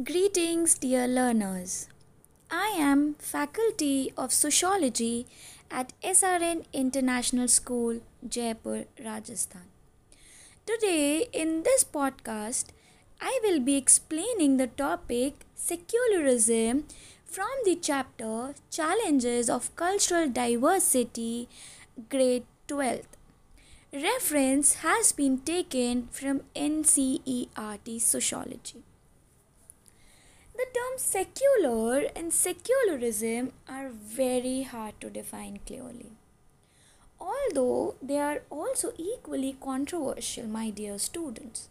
Greetings, dear learners. I am Faculty of Sociology at SRN International School, Jaipur, Rajasthan. Today, in this podcast, I will be explaining the topic secularism from the chapter Challenges of Cultural Diversity, grade 12th. Reference has been taken from NCERT Sociology. The terms secular and secularism are very hard to define clearly. Although they are also equally controversial, my dear students.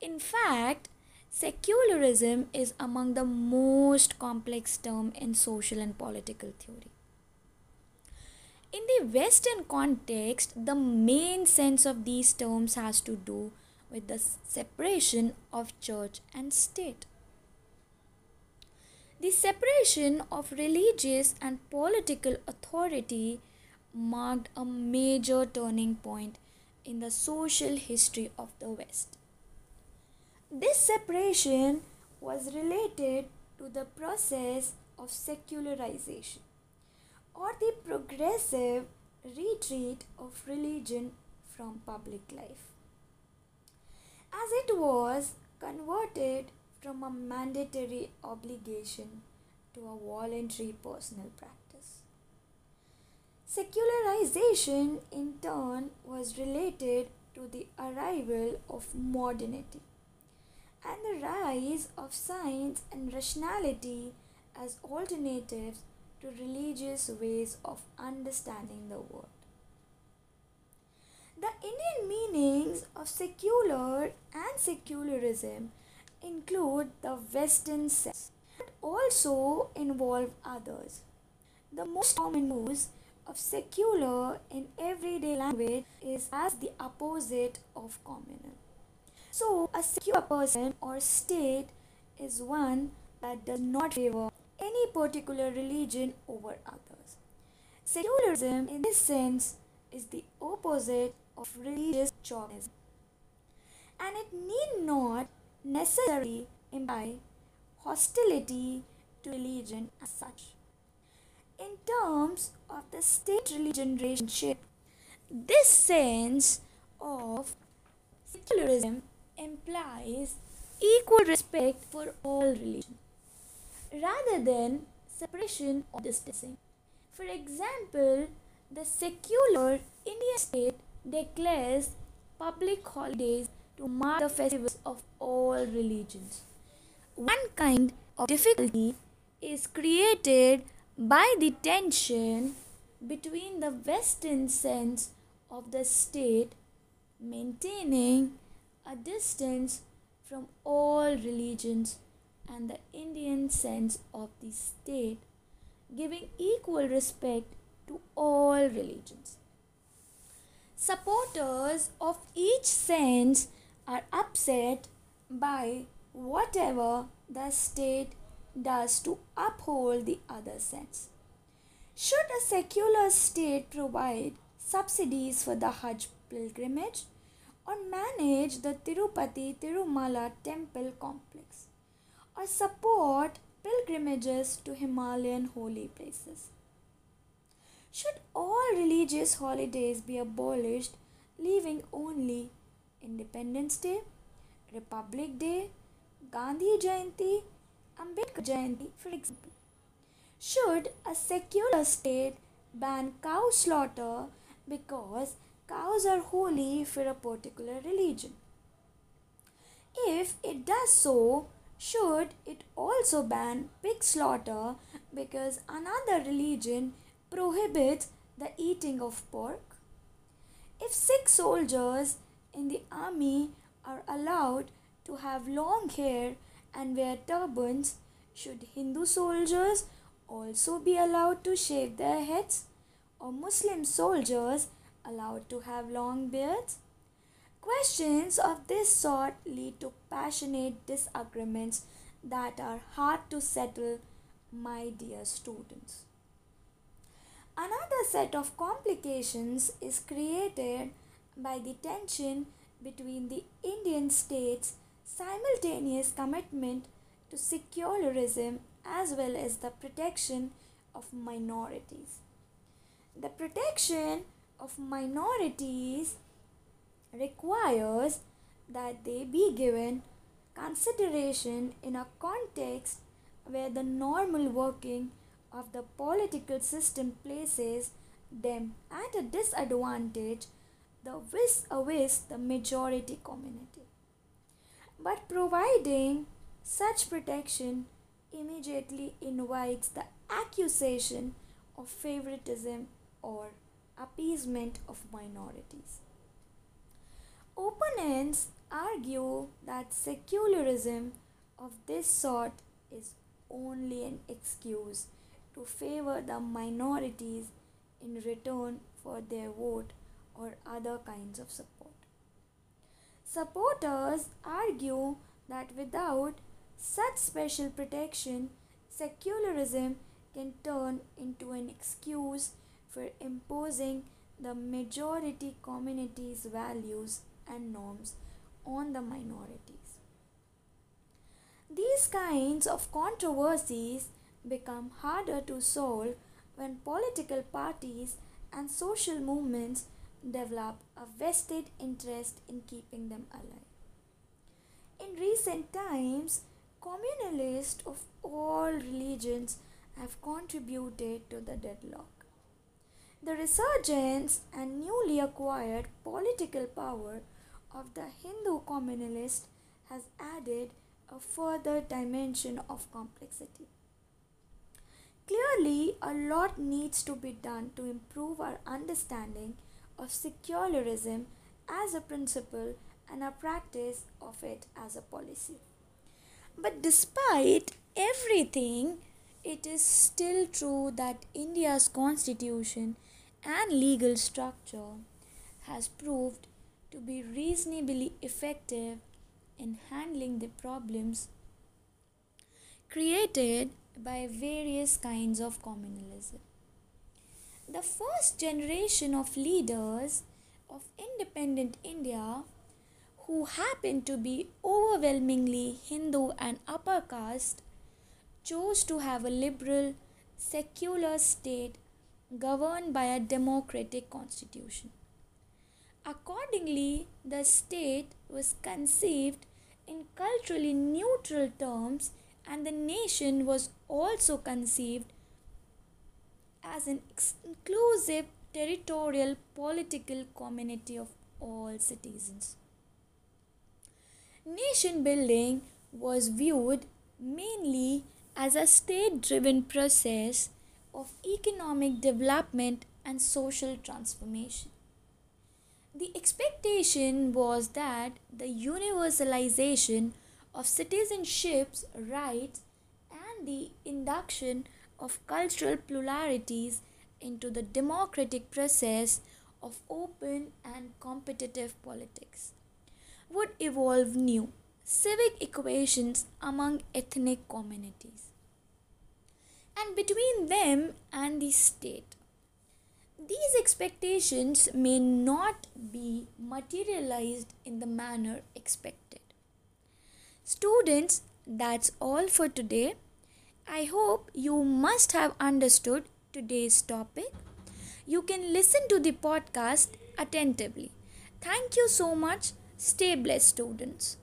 In fact, secularism is among the most complex term in social and political theory. In the Western context, the main sense of these terms has to do with the separation of church and state. The separation of religious and political authority marked a major turning point in the social history of the West. This separation was related to the process of secularization or the progressive retreat of religion from public life. As it was converted from a mandatory obligation to a voluntary personal practice. Secularization, in turn, was related to the arrival of modernity and the rise of science and rationality as alternatives to religious ways of understanding the world. The Indian meanings of secular and secularism include the Western sense, but also involve others. The most common use of secular in everyday language is as the opposite of communal. So, a secular person or state is one that does not favor any particular religion over others. Secularism, in this sense, is the opposite of religious chauvinism. And it need not necessarily imply hostility to religion as such. In terms of the state religion relationship, this sense of secularism implies equal respect for all religions rather than separation or distancing. For example, the secular Indian state declares public holidays to mark the festivals of all religions. One kind of difficulty is created by the tension between the Western sense of the state maintaining a distance from all religions and the Indian sense of the state giving equal respect to all religions. Supporters of each sense are upset by whatever the state does to uphold the other sense. Should a secular state provide subsidies for the Hajj pilgrimage or manage the Tirupati Tirumala temple complex or support pilgrimages to Himalayan holy places? Should all religious holidays be abolished, leaving only Independence Day, Republic Day, Gandhi Jayanti, Ambedkar Jayanti, for example. Should a secular state ban cow slaughter because cows are holy for a particular religion? If it does so, should it also ban pig slaughter because another religion prohibits the eating of pork? If Sikh soldiers in the army are allowed to have long hair and wear turbans, should Hindu soldiers also be allowed to shave their heads? Or Muslim soldiers allowed to have long beards? Questions of this sort lead to passionate disagreements that are hard to settle, my dear students. Another set of complications is created by the tension between the Indian state's simultaneous commitment to secularism as well as the protection of minorities. The protection of minorities requires that they be given consideration in a context where the normal working of the political system places them at a disadvantage the vis-a-vis the majority community. But providing such protection immediately invites the accusation of favoritism or appeasement of minorities. Opponents argue that secularism of this sort is only an excuse to favor the minorities in return for their vote or other kinds of support. Supporters argue that without such special protection, secularism can turn into an excuse for imposing the majority community's values and norms on the minorities. These kinds of controversies become harder to solve when political parties and social movements develop a vested interest in keeping them alive. In recent times, communalists of all religions have contributed to the deadlock. The resurgence and newly acquired political power of the Hindu communalist has added a further dimension of complexity. Clearly, a lot needs to be done to improve our understanding of secularism as a principle and a practice of it as a policy. But despite everything, it is still true that India's constitution and legal structure has proved to be reasonably effective in handling the problems created by various kinds of communalism. The first generation of leaders of independent India, who happened to be overwhelmingly Hindu and upper caste, chose to have a liberal, secular state governed by a democratic constitution. Accordingly, the state was conceived in culturally neutral terms, and the nation was also conceived as an inclusive territorial political community of all citizens. Nation building was viewed mainly as a state driven process of economic development and social transformation. The expectation was that the universalization of citizenship's rights and the induction of cultural pluralities into the democratic process of open and competitive politics would evolve new civic equations among ethnic communities and between them and the state these expectations may not be materialized in the manner expected. Students, that's all for today. I hope you must have understood today's topic. You can listen to the podcast attentively. Thank you so much. Stay blessed, students.